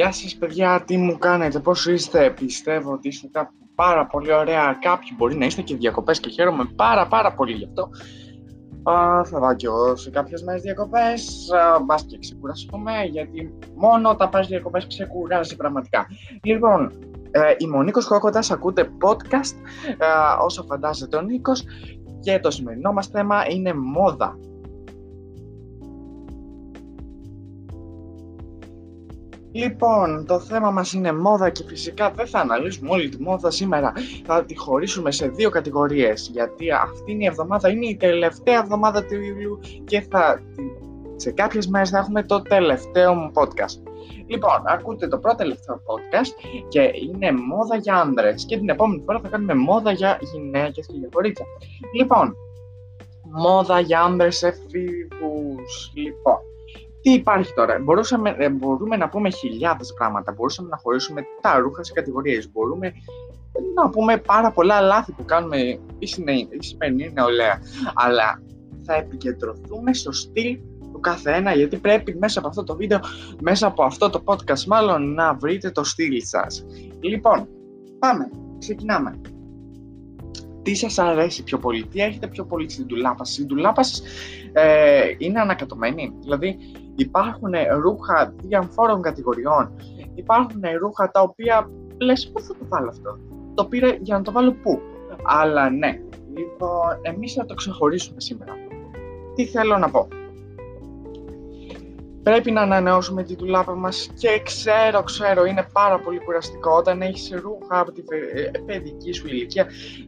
Γεια σας παιδιά, τι μου κάνετε, πώς είστε, πιστεύω ότι είστε πάρα πολύ ωραία, κάποιοι μπορεί να είστε και διακοπές και χαίρομαι πάρα πάρα πολύ γι' αυτό. Α, θα πάω και εγώ σε κάποιες μέρες διακοπές, μπας και ξεκουραστούμε, γιατί μόνο όταν πας διακοπές ξεκουράζει πραγματικά. Λοιπόν, ε, είμαι ο Νίκος Κόκοτας, ακούτε podcast, ε, όσο φαντάζεται ο Νίκος, και το σημερινό μας θέμα είναι μόδα. Λοιπόν, το θέμα μας είναι μόδα και φυσικά δεν θα αναλύσουμε όλη τη μόδα σήμερα. Θα τη χωρίσουμε σε δύο κατηγορίες, γιατί αυτή η εβδομάδα είναι η τελευταία εβδομάδα του Ιουλίου και θα, σε κάποιες μέρες θα έχουμε το τελευταίο μου podcast. Λοιπόν, ακούτε το πρώτο τελευταίο podcast και είναι μόδα για άνδρες και την επόμενη φορά θα κάνουμε μόδα για γυναίκες και για κορίτσια. Λοιπόν, μόδα για άνδρες εφήβους. Λοιπόν, τι υπάρχει τώρα, Μπορούσαμε, ε, μπορούμε να πούμε χιλιάδες πράγματα, μπορούσαμε να χωρίσουμε τα ρούχα σε κατηγορίες, μπορούμε να πούμε πάρα πολλά λάθη που κάνουμε η σημερινή νεολαία, αλλά θα επικεντρωθούμε στο στυλ του καθένα, γιατί πρέπει μέσα από αυτό το βίντεο, μέσα από αυτό το podcast μάλλον, να βρείτε το στυλ σας. Λοιπόν, πάμε, ξεκινάμε. Τι σας αρέσει πιο πολύ, τι έχετε πιο πολύ στην τουλάπα σας. Η τουλάπα σας ε, είναι ανακατωμένη, δηλαδή υπάρχουν ρούχα διαφόρων κατηγοριών, υπάρχουν ρούχα τα οποία λες πού θα το βάλω αυτό, το πήρα για να το βάλω πού; Αλλά ναι, λοιπόν, εμείς θα το ξεχωρίσουμε σήμερα. Τι θέλω να πω πρέπει να ανανεώσουμε τη δουλάπα μας και ξέρω, ξέρω, είναι πάρα πολύ κουραστικό όταν έχεις ρούχα από τη ε, παιδική σου ηλικία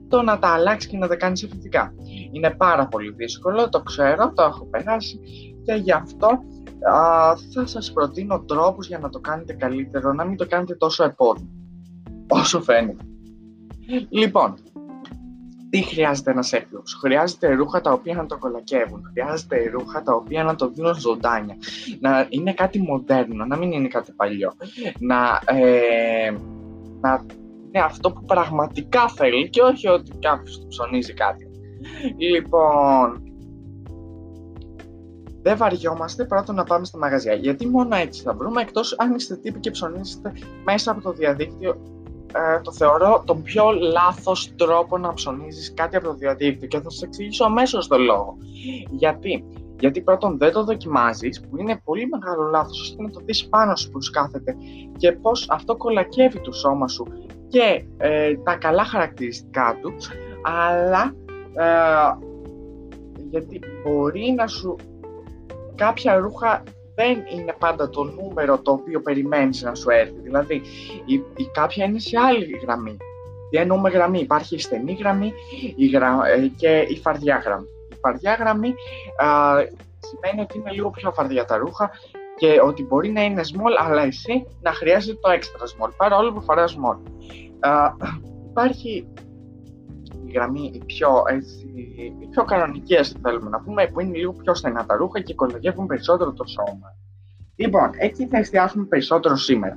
το να τα αλλάξεις και να τα κάνεις εφηβικά. Είναι πάρα πολύ δύσκολο, το ξέρω, το έχω περάσει και γι' αυτό α, θα σας προτείνω τρόπους για να το κάνετε καλύτερο, να μην το κάνετε τόσο επώδυνο, όσο φαίνεται. Λοιπόν, τι χρειάζεται ένας έφηβο. Χρειάζεται ρούχα τα οποία να το κολακεύουν. Χρειάζεται ρούχα τα οποία να το δίνουν ζωντάνια. Να είναι κάτι μοντέρνο, να μην είναι κάτι παλιό. Να, ε, να είναι αυτό που πραγματικά θέλει και όχι ότι κάποιος του ψωνίζει κάτι. Λοιπόν, δεν βαριόμαστε πρώτα να πάμε στα μαγαζιά. Γιατί μόνο έτσι θα βρούμε, εκτός αν είστε τύποι και ψωνίζετε μέσα από το διαδίκτυο ε, το θεωρώ τον πιο λάθος τρόπο να ψωνίζεις κάτι από το διαδίκτυο και θα σας εξηγήσω αμέσως το λόγο. Γιατί, γιατί πρώτον δεν το δοκιμάζεις, που είναι πολύ μεγάλο λάθος, ώστε να το δεις πάνω σου που κάθεται και πώς αυτό κολακεύει το σώμα σου και ε, τα καλά χαρακτηριστικά τους, αλλά ε, γιατί μπορεί να σου κάποια ρούχα δεν είναι πάντα το νούμερο το οποίο περιμένεις να σου έρθει. Δηλαδή, η, η κάποια είναι σε άλλη γραμμή. Τι εννοούμε γραμμή, υπάρχει η στενή γραμμή η γρα... Ε, και η φαρδιά γραμμή. Η φαρδιά γραμμή α, σημαίνει ότι είναι λίγο πιο φαρδιά τα ρούχα και ότι μπορεί να είναι small, αλλά εσύ να χρειάζεται το extra small, παρόλο που φοράς small. Α, υπάρχει η γραμμή η πιο, έτσι, η πιο κανονική, ας θέλουμε να πούμε, που είναι λίγο πιο στενά τα ρούχα και κολεγεύουν περισσότερο το σώμα. Λοιπόν, εκεί θα εστιάσουμε περισσότερο σήμερα.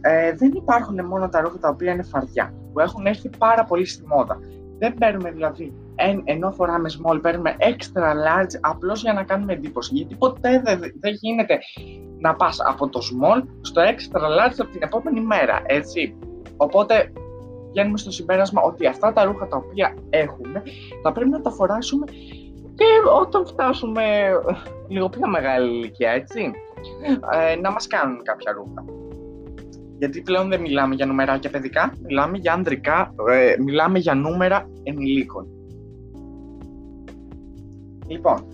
Ε, δεν υπάρχουν μόνο τα ρούχα τα οποία είναι φαρδιά, που έχουν έρθει πάρα πολύ στη μόδα. Δεν παίρνουμε δηλαδή, εν, ενώ φοράμε small, παίρνουμε extra large απλώς για να κάνουμε εντύπωση. Γιατί ποτέ δεν δε γίνεται να πας από το small στο extra large από την επόμενη μέρα, έτσι. Οπότε βγαίνουμε στο συμπέρασμα ότι αυτά τα ρούχα τα οποία έχουμε θα πρέπει να τα φοράσουμε και όταν φτάσουμε λίγο πιο μεγάλη ηλικία, έτσι, ε, να μας κάνουν κάποια ρούχα. Γιατί πλέον δεν μιλάμε για νουμεράκια παιδικά, μιλάμε για ανδρικά, ε, μιλάμε για νούμερα ενηλίκων. Λοιπόν,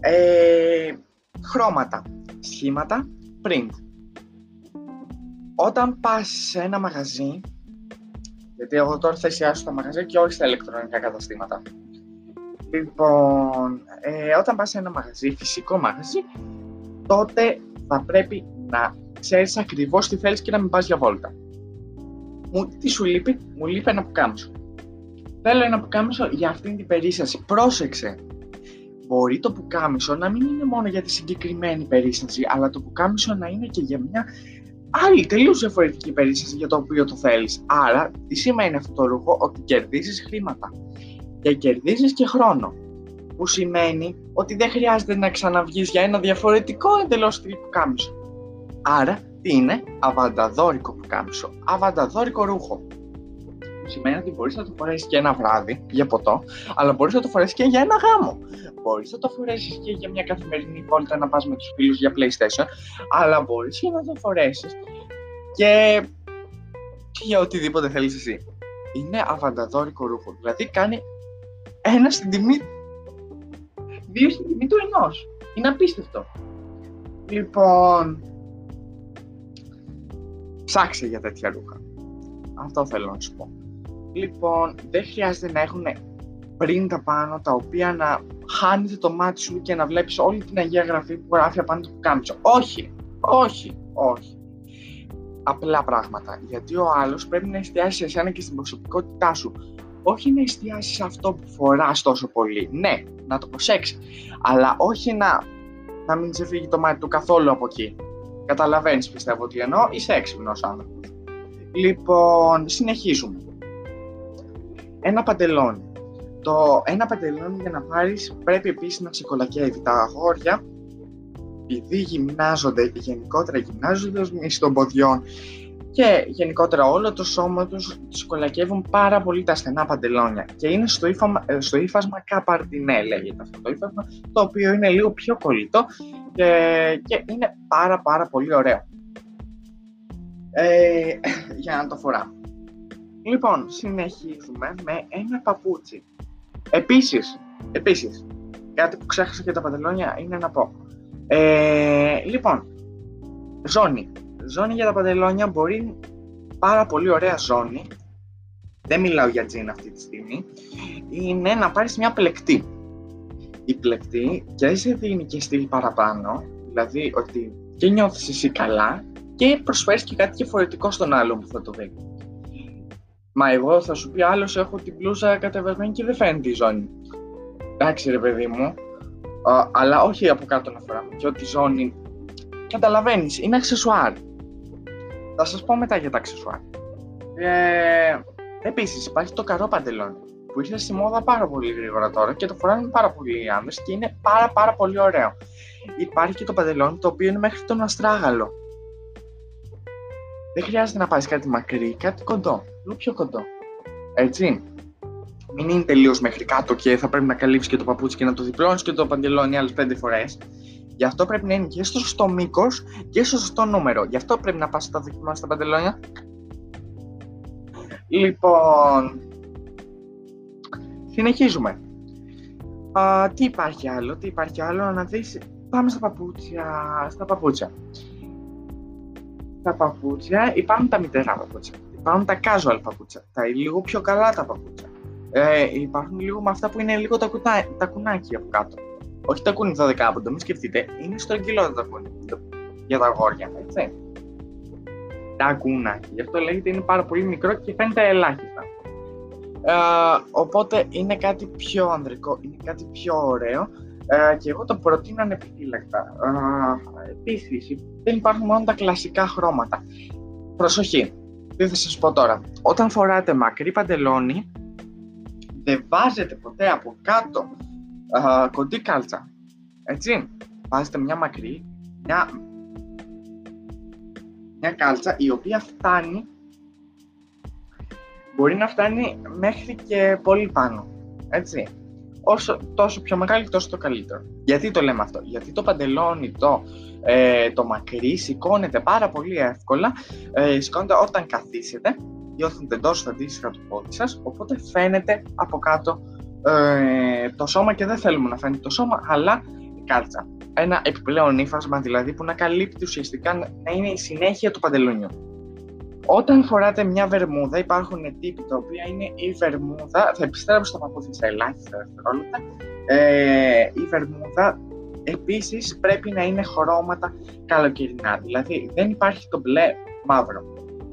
ε, χρώματα, σχήματα, print όταν πας σε ένα μαγαζί, γιατί εγώ τώρα θα εστιάσω στα μαγαζιά και όχι στα ηλεκτρονικά καταστήματα. Λοιπόν, ε, όταν πας σε ένα μαγαζί, φυσικό μαγαζί, τότε θα πρέπει να ξέρεις ακριβώς τι θέλεις και να μην πας για βόλτα. Μου, τι σου λείπει, μου λείπει ένα πουκάμισο. Θέλω ένα πουκάμισο για αυτήν την περίσταση. Πρόσεξε, μπορεί το πουκάμισο να μην είναι μόνο για τη συγκεκριμένη περίσταση, αλλά το πουκάμισο να είναι και για μια άλλη τελείως διαφορετική περίσταση για το οποίο το θέλεις. Άρα, τι σημαίνει αυτό το ρούχο, ότι κερδίζεις χρήματα και κερδίζεις και χρόνο. Που σημαίνει ότι δεν χρειάζεται να ξαναβγείς για ένα διαφορετικό εντελώς στυλ που κάμισο. Άρα, τι είναι, αβανταδόρικο πουκάμισο, αβανταδόρικο ρούχο. Σημαίνει ότι μπορείς να το φορέσεις και ένα βράδυ για ποτό, αλλά μπορείς να το φορέσεις και για ένα γάμο. Μπορείς να το φορέσεις και για μια καθημερινή βόλτα να πας με τους φίλους για PlayStation, αλλά μπορείς και να το φορέσεις και για οτιδήποτε θέλεις εσύ. Είναι αβανταδόρικο ρούχο. Δηλαδή κάνει ένα στην τιμή. Δύο στην τιμή του ενός. Είναι απίστευτο. Λοιπόν, ψάξε για τέτοια ρούχα. Αυτό θέλω να σου πω. Λοιπόν, δεν χρειάζεται να έχουν πριν τα πάνω τα οποία να χάνετε το μάτι σου και να βλέπεις όλη την Αγία Γραφή που γράφει απάνω του κάμψο. Όχι, όχι, όχι. Απλά πράγματα. Γιατί ο άλλος πρέπει να εστιάσει σε εσένα και στην προσωπικότητά σου. Όχι να εστιάσεις σε αυτό που φοράς τόσο πολύ. Ναι, να το προσέξεις. Αλλά όχι να, να μην σε φύγει το μάτι του καθόλου από εκεί. Καταλαβαίνεις πιστεύω ότι εννοώ, είσαι έξυπνος άνθρωπος. Λοιπόν, συνεχίζουμε. Ένα παντελόνι. Το ένα παντελόνι για να πάρεις πρέπει επίσης να ξεκολακεύει τα αγόρια επειδή γυμνάζονται, γενικότερα γυμνάζονται ως των ποδιών και γενικότερα όλο το σώμα τους σκολακεύουν πάρα πολύ τα στενά παντελόνια και είναι στο, ύφασμα, ε, στο ύφασμα καπαρτινέ λέγεται αυτό το ύφασμα το οποίο είναι λίγο πιο κολλητό και, και είναι πάρα πάρα πολύ ωραίο ε, για να το φοράμε. Λοιπόν, συνεχίζουμε με ένα παπούτσι. Επίσης, επίσης, κάτι που ξέχασα για τα παντελόνια είναι να πω. Ε, λοιπόν, ζώνη. Ζώνη για τα παντελόνια μπορεί πάρα πολύ ωραία ζώνη. Δεν μιλάω για τζιν αυτή τη στιγμή. Είναι να πάρεις μια πλεκτή. Η πλεκτή και δεν σε δίνει και στυλ παραπάνω. Δηλαδή ότι και νιώθεις εσύ καλά και προσφέρεις και κάτι διαφορετικό στον άλλον που θα το δει. Μα εγώ θα σου πει άλλος έχω την πλούζα κατεβασμένη και δεν φαίνεται η ζώνη. Εντάξει ρε παιδί μου, αλλά όχι από κάτω να φοράμε. Και ότι η ζώνη, καταλαβαίνεις, είναι αξεσουάρ. Θα σας πω μετά για τα αξεσουάρ. Ε, Επίσης, υπάρχει το καρό παντελόνι που ήρθε στη μόδα πάρα πολύ γρήγορα τώρα και το φοράνε πάρα πολλοί οι άντρε και είναι πάρα πάρα πολύ ωραίο. Υπάρχει και το παντελόνι το οποίο είναι μέχρι τον αστράγαλο. Δεν χρειάζεται να πάρεις κάτι μακρύ, κάτι κοντό. Λίγο πιο κοντό. Έτσι μην είναι τελείως μέχρι κάτω και θα πρέπει να καλύψεις και το παπούτσι και να το διπλώνεις και το παντελόνι άλλες πέντε φορές. Γι' αυτό πρέπει να είναι και στο σωστό μήκος και στο σωστό νούμερο. Γι' αυτό πρέπει να πας τα δοκιμάσει τα παντελόνια. Λοιπόν. Συνεχίζουμε. Α, τι υπάρχει άλλο, τι υπάρχει άλλο, να δεις, πάμε στα παπούτσια, στα παπούτσια. Στα παπούτσια υπάρχουν τα μητερά παπούτσια, υπάρχουν τα casual παπούτσια, τα λίγο πιο καλά τα παπούτσια. Ε, υπάρχουν λίγο με αυτά που είναι λίγο τα, κουτά, τα κουνάκια από κάτω. Όχι τα κούνι 12 το μην σκεφτείτε, είναι στρογγυλό τα κούνι για τα αγόρια, έτσι. Τα κουνάκια, γι' αυτό λέγεται είναι πάρα πολύ μικρό και φαίνεται ελάχιστα. Ε, οπότε είναι κάτι πιο ανδρικό, είναι κάτι πιο ωραίο ε, και εγώ το προτείνω ανεπιφύλακτα. Ε, Επίσης, δεν υπάρχουν μόνο τα κλασικά χρώματα. Προσοχή, τι θα σας πω τώρα. Όταν φοράτε μακρύ παντελόνι, δεν βάζετε ποτέ από κάτω α, κοντή κάλτσα. Έτσι. Βάζετε μια μακρύ, μια, μια κάλτσα η οποία φτάνει μπορεί να φτάνει μέχρι και πολύ πάνω. Έτσι. Όσο, τόσο πιο μεγάλη, τόσο το καλύτερο. Γιατί το λέμε αυτό; Γιατί το παντελόνι, το, ε, το μακρύ, σηκώνεται πάρα πολύ εύκολα. Ε, σηκώνεται όταν καθίσετε νιώθουν εντός αντίστοιχα του πόδι σας, οπότε φαίνεται από κάτω ε, το σώμα και δεν θέλουμε να φαίνεται το σώμα, αλλά η κάλτσα. Ένα επιπλέον ύφασμα δηλαδή που να καλύπτει ουσιαστικά να είναι η συνέχεια του παντελονιού. Όταν φοράτε μια βερμούδα, υπάρχουν τύποι τα οποία είναι η βερμούδα. Θα επιστρέψω στο παπούτσι σε ελάχιστα δευτερόλεπτα. Ε, η βερμούδα επίσης πρέπει να είναι χρώματα καλοκαιρινά. Δηλαδή δεν υπάρχει το μπλε μαύρο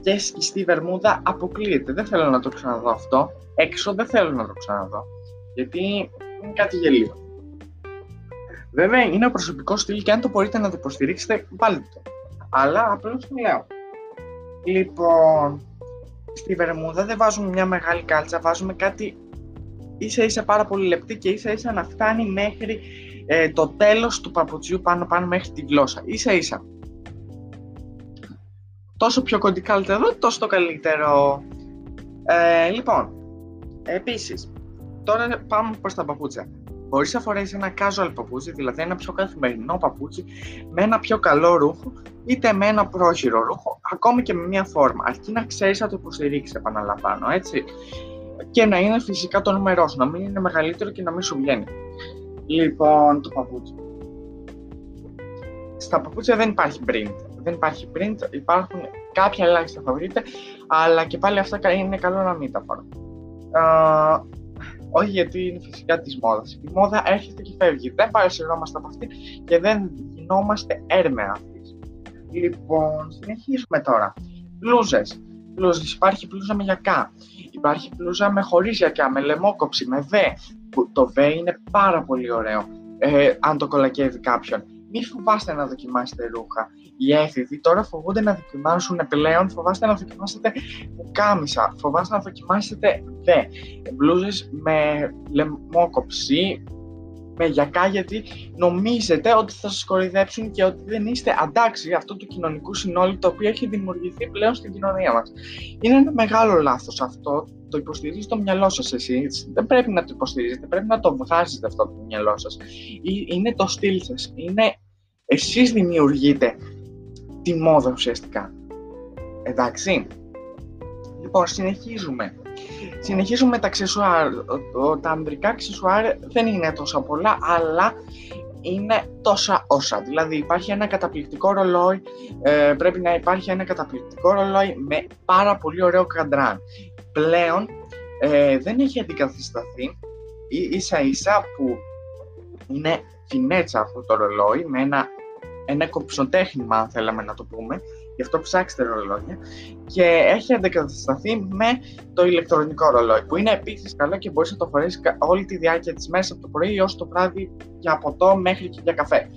και σκιστή βερμούδα αποκλείεται. Δεν θέλω να το ξαναδώ αυτό. Έξω δεν θέλω να το ξαναδώ. Γιατί είναι κάτι γελίο. Βέβαια είναι προσωπικός στυλ και αν το μπορείτε να το υποστηρίξετε, βάλτε το. Αλλά απλώς το λέω. Λοιπόν, στη βερμούδα δεν βάζουμε μια μεγάλη κάλτσα, βάζουμε κάτι ίσα ίσα πάρα πολύ λεπτή και ίσα ίσα να φτάνει μέχρι ε, το τέλος του παπουτσιού πάνω πάνω μέχρι τη γλώσσα. Ίσα ίσα. τόσο πιο κοντικά εδώ, τόσο το καλύτερο. Ε, λοιπόν, επίσης, τώρα πάμε προς τα παπούτσια. Μπορείς να φορέσεις ένα casual παπούτσι, δηλαδή ένα πιο καθημερινό παπούτσι, με ένα πιο καλό ρούχο, είτε με ένα πρόχειρο ρούχο, ακόμη και με μια φόρμα. Αρκεί να ξέρεις να το υποστηρίξεις, επαναλαμβάνω, έτσι. Και να είναι φυσικά το νούμερό σου, να μην είναι μεγαλύτερο και να μην σου βγαίνει. Λοιπόν, το παπούτσι. Στα παπούτσια δεν υπάρχει print. Δεν υπάρχει print, υπάρχουν κάποια ελάχιστα θα βρείτε, αλλά και πάλι αυτά είναι καλό να μην τα φορά. Όχι γιατί είναι φυσικά της μόδας. Η μόδα έρχεται και φεύγει. Δεν παρασυρώμαστε από αυτή και δεν γινόμαστε έρμεα αυτής. Λοιπόν, συνεχίζουμε τώρα. Πλούζες. Πλούζες. Υπάρχει πλούζα με γιακά. Υπάρχει πλούζα με χωρίς γιακά, με λαιμόκοψη, με δε. Το δε είναι πάρα πολύ ωραίο. Ε, αν το κολακεύει κάποιον. Μη φοβάστε να δοκιμάσετε ρούχα. Οι έφηβοι τώρα φοβούνται να δοκιμάσουν πλέον, φοβάστε να δοκιμάσετε πουκάμισα, φοβάστε να δοκιμάσετε δε. Μπλούζες με λαιμόκοψη, με γιακά γιατί νομίζετε ότι θα σας κορυδέψουν και ότι δεν είστε αντάξει αυτού του κοινωνικού συνόλου το οποίο έχει δημιουργηθεί πλέον στην κοινωνία μας. Είναι ένα μεγάλο λάθος αυτό, το υποστηρίζει το μυαλό σας εσείς, δεν πρέπει να το υποστηρίζετε, πρέπει να το βγάζετε αυτό το μυαλό σας. Είναι το στυλ σας, είναι εσείς δημιουργείτε τη μόδα ουσιαστικά. Εντάξει. Λοιπόν, συνεχίζουμε. Συνεχίζουμε με τα αξεσουάρ. Τα ανδρικά αξεσουάρ δεν είναι τόσο πολλά, αλλά είναι τόσα όσα. Δηλαδή υπάρχει ένα καταπληκτικό ρολόι, ε, πρέπει να υπάρχει ένα καταπληκτικό ρολόι με πάρα πολύ ωραίο καντράν. Πλέον ε, δεν έχει αντικαθισταθεί, ίσα ίσα που είναι φινέτσα αυτό το ρολόι με ένα ένα κοψοτέχνημα, αν θέλαμε να το πούμε, γι' αυτό ψάξτε ρολόγια, και έχει αντικατασταθεί με το ηλεκτρονικό ρολόι, που είναι επίσης καλό και μπορείς να το φορέσεις όλη τη διάρκεια της μέρα από το πρωί έως το βράδυ για ποτό μέχρι και για καφέ.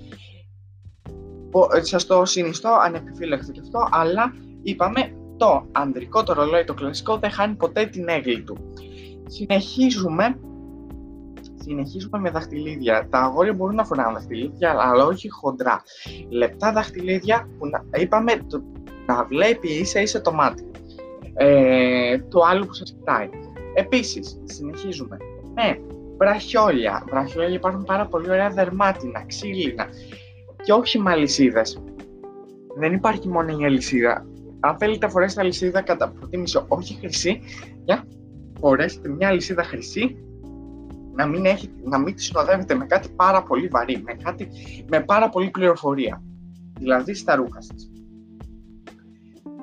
Ε, Σας το συνιστώ ανεπιφύλακτο και αυτό, αλλά είπαμε το ανδρικό το ρολόι, το κλασικό, δεν χάνει ποτέ την έγκλη του. Συνεχίζουμε συνεχίζουμε με δαχτυλίδια. Τα αγόρια μπορούν να φοράνε δαχτυλίδια, αλλά όχι χοντρά. Λεπτά δαχτυλίδια που να, είπαμε το, να βλέπει ίσα ίσα το μάτι. Ε, το άλλο που σας κοιτάει. Επίσης, συνεχίζουμε με βραχιόλια. Βραχιόλια υπάρχουν πάρα πολύ ωραία δερμάτινα, ξύλινα και όχι με Δεν υπάρχει μόνο η αλυσίδα. Αν θέλετε να φορέσετε αλυσίδα κατά προτίμηση όχι χρυσή, για φορέσετε μια αλυσίδα χρυσή να μην, έχει, να μην τη συνοδεύετε με κάτι πάρα πολύ βαρύ, με, κάτι, με πάρα πολύ πληροφορία. Δηλαδή στα ρούχα σας.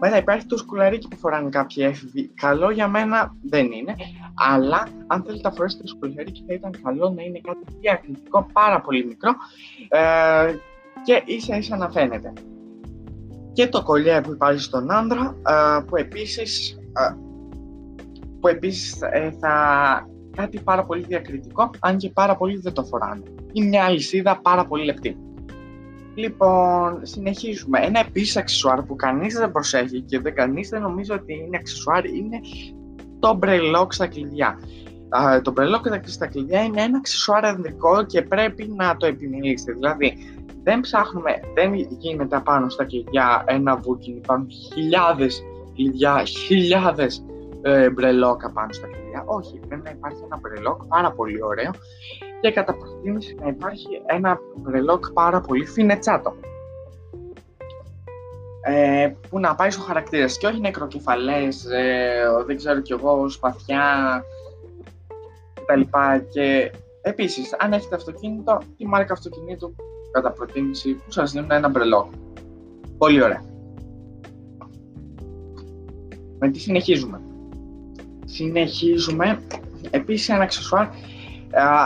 Μετά υπάρχει το σκουλαρίκι που φοράνε κάποιοι έφηβοι. Καλό για μένα δεν είναι, αλλά αν θέλετε να φορέσετε το σκουλαρίκι θα ήταν καλό να είναι κάτι διακριτικό, πάρα πολύ μικρό ε, και ίσα ίσα να φαίνεται. Και το κολλιέ που υπάρχει στον άντρα ε, που επίσης, ε, που επίσης ε, θα κάτι πάρα πολύ διακριτικό, αν και πάρα πολύ δεν το φοράνε. Είναι μια αλυσίδα πάρα πολύ λεπτή. Λοιπόν, συνεχίζουμε. Ένα επίσης αξισουάρ που κανείς δεν προσέχει και δεν κανείς δεν νομίζει ότι είναι αξισουάρ είναι το μπρελόκ στα κλειδιά. το μπρελόκ στα κλειδιά είναι ένα αξισουάρ ανδρικό και πρέπει να το επιμιλήσετε. Δηλαδή, δεν ψάχνουμε, δεν γίνεται πάνω στα κλειδιά ένα βούκινγκ. Υπάρχουν χιλιάδες κλειδιά, χιλιάδες ε, μπρελόκα πάνω στα κλειδιά. Όχι, πρέπει να υπάρχει ένα μπρελόκ πάρα πολύ ωραίο και κατά προτίμηση να υπάρχει ένα μπρελόκ πάρα πολύ φινετσάτο. Ε, που να πάει στο χαρακτήρας και όχι νεκροκεφαλές, ε, δεν ξέρω κι εγώ, σπαθιά κτλ. Και επίσης, αν έχετε αυτοκίνητο, τη μάρκα αυτοκινήτου κατά προτίμηση που σας δίνουν ένα μπρελόκ. Πολύ ωραία. Με τι συνεχίζουμε. Συνεχίζουμε. Επίσης ένα αξεσουάρ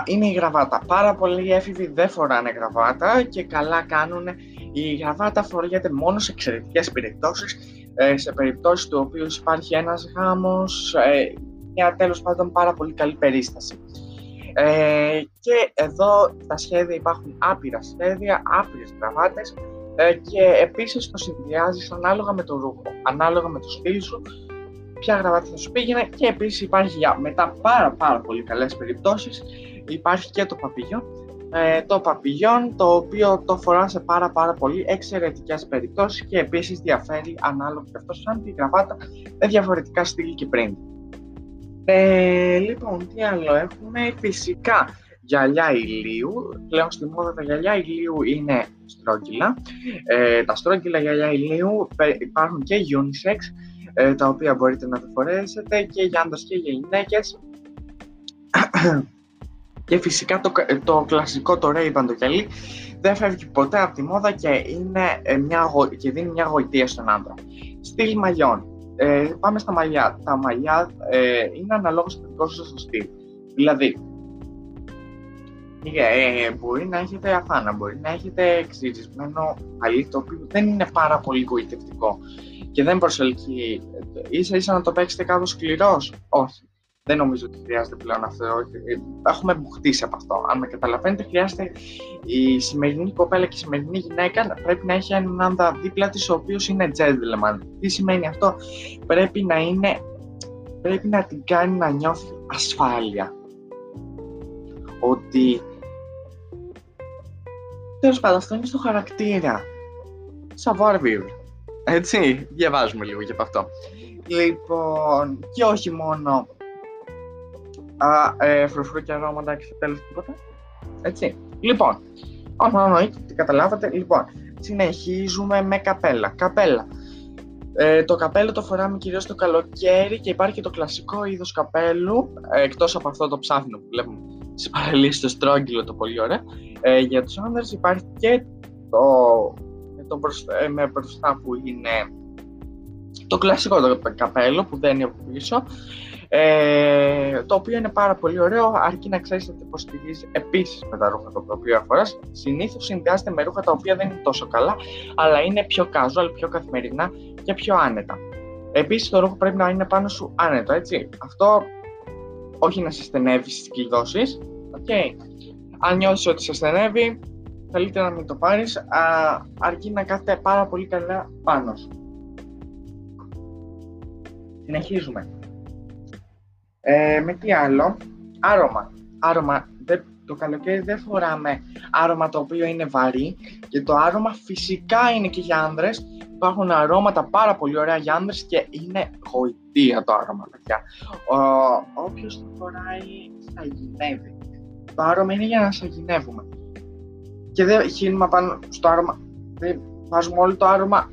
είναι η γραβάτα. Πάρα πολλοί έφηβοι δεν φοράνε γραβάτα και καλά κάνουν. Η γραβάτα φοριέται μόνο σε εξαιρετικές περιπτώσεις, ε, σε περιπτώσεις του οποίου υπάρχει ένας γάμος, ε, μια τέλος πάντων πάρα πολύ καλή περίσταση. Ε, και εδώ τα σχέδια υπάρχουν άπειρα σχέδια, άπειρες γραβάτες και επίσης το συνδυάζεις ανάλογα με το ρούχο, ανάλογα με το στυλ σου, ποια γραβάτα θα σου πήγαινε και επίσης υπάρχει για μετά πάρα πάρα πολύ καλές περιπτώσεις υπάρχει και το παπίγιο ε, το παπηγιόν, το οποίο το φορά σε πάρα πάρα πολύ εξαιρετικές περιπτώσεις και επίσης διαφέρει ανάλογα και αυτό σαν τη γραβάτα με διαφορετικά στυλ και πριν. Ε, λοιπόν, τι άλλο έχουμε, φυσικά γυαλιά ηλίου. Πλέον στη μόδα τα γυαλιά ηλίου είναι στρόγγυλα. Ε, τα στρόγγυλα γυαλιά ηλίου υπάρχουν και unisex, ε, τα οποία μπορείτε να τα φορέσετε και για άντρες και για γυναίκες. και φυσικά το, το κλασικό το Ray-Ban το γυαλί δεν φεύγει ποτέ από τη μόδα και, είναι ε, μια, και δίνει μια γοητεία στον άντρα. Στυλ μαλλιών. Ε, πάμε στα μαλλιά. Τα μαλλιά ε, είναι αναλόγως στο δικό σας στυλ. Δηλαδή, ε, μπορεί να έχετε αφάνα, μπορεί να έχετε εξειρισμένο μαλλί το οποίο δεν είναι πάρα πολύ γοητευτικό και δεν προσελκύει. Ίσα ίσα να το παίξετε κάπως σκληρός. Όχι. Δεν νομίζω ότι χρειάζεται πλέον αυτό. Έχουμε μπουχτίσει από αυτό. Αν με καταλαβαίνετε, χρειάζεται η σημερινή κοπέλα και η σημερινή γυναίκα πρέπει να έχει έναν άντρα δίπλα της, ο οποίος είναι gentleman. Τι σημαίνει αυτό, πρέπει να είναι. Πρέπει να την κάνει να νιώθει ασφάλεια. Ότι Τέλος πάντων, αυτό είναι στο χαρακτήρα. Savoir vivre. Έτσι, διαβάζουμε λίγο και από αυτό. Λοιπόν, και όχι μόνο α, ε, φρουφρού και αρώματα και στο τέλος τίποτα. Έτσι. Λοιπόν, όσο εννοείται, τι καταλάβατε. Λοιπόν, συνεχίζουμε με καπέλα. Καπέλα. Ε, το καπέλο το φοράμε κυρίως το καλοκαίρι και υπάρχει και το κλασικό είδος καπέλου, ε, εκτός από αυτό το ψάχνο που βλέπουμε στις παραλίες, το στρόγγυλο το πολύ ωραίο. Ε, για τους άνδρες υπάρχει και το, το μπροστά, ε, με μπροστά που είναι το κλασικό το καπέλο που δένει από πίσω ε, το οποίο είναι πάρα πολύ ωραίο αρκεί να ξέρεις ότι υποστηρίζει επίσης με τα ρούχα τα οποία φοράς. Συνήθως συνδυάζεται με ρούχα τα οποία δεν είναι τόσο καλά αλλά είναι πιο casual, πιο καθημερινά και πιο άνετα. Επίσης το ρούχο πρέπει να είναι πάνω σου άνετο έτσι. Αυτό όχι να σε στενεύει στις κλειδώσεις okay. αν νιώθεις ότι σε στενεύει καλύτερα να μην το πάρεις αρκεί να κάθεται πάρα πολύ καλά πάνω σου συνεχίζουμε ε, με τι άλλο, άρωμα. Άρωμα, το καλοκαίρι δεν φοράμε άρωμα το οποίο είναι βαρύ και το άρωμα φυσικά είναι και για άνδρες. Υπάρχουν αρώματα πάρα πολύ ωραία για άνδρες και είναι γοητεία το άρωμα, παιδιά. Ο, όποιος το φοράει σαγηνεύει. Το άρωμα είναι για να σαγηνεύουμε. Και δεν χύνουμε πάνω στο άρωμα, δεν βάζουμε όλο το άρωμα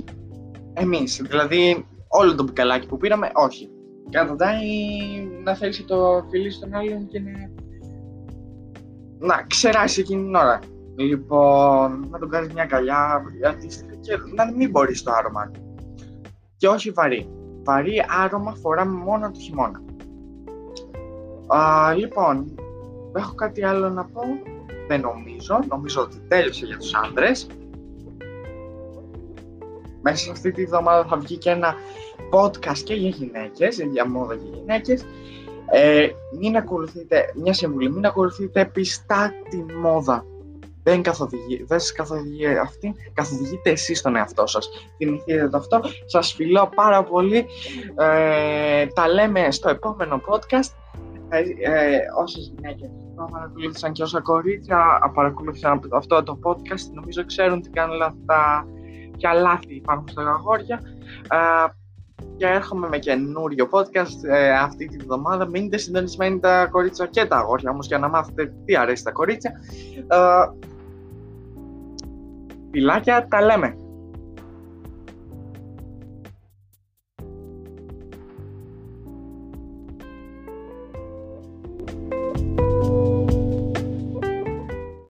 εμείς. Δηλαδή όλο το μπουκαλάκι που πήραμε, όχι καταντάει να θέλει το φιλί στον άλλον και να, να ξεράσει εκείνη την ώρα. Λοιπόν, να τον κάνεις μια καλιά και να μην μπορείς το άρωμα Και όχι βαρύ. Βαρύ άρωμα φοράμε μόνο το χειμώνα. Α, λοιπόν, έχω κάτι άλλο να πω. Δεν νομίζω. Νομίζω ότι τέλειωσε για τους άντρες. Μέσα σε αυτή τη βδομάδα θα βγει και ένα podcast και για γυναίκες, για μόδα για γυναίκες. Ε, μην ακολουθείτε, μια συμβουλή, μην ακολουθείτε πιστά τη μόδα. Δεν, καθοδηγεί, δεν σας καθοδηγεί αυτή, καθοδηγείτε εσείς τον εαυτό σας. Θυμηθείτε το αυτό. Σας φιλώ πάρα πολύ. Ε, τα λέμε στο επόμενο podcast. Ε, ε, όσες γυναίκες παρακολούθησαν και όσα κορίτσια παρακολούθησαν αυτό το podcast, νομίζω ξέρουν τι κάνουν λάθη, ποια λάθη υπάρχουν στα αγόρια. Ε, και έρχομαι με καινούριο podcast ε, αυτή τη βδομάδα. Μείνετε συντονισμένοι τα κορίτσια και τα αγόρια όμως για να μάθετε τι αρέσει τα κορίτσια. Ε, φιλάκια, τα λέμε.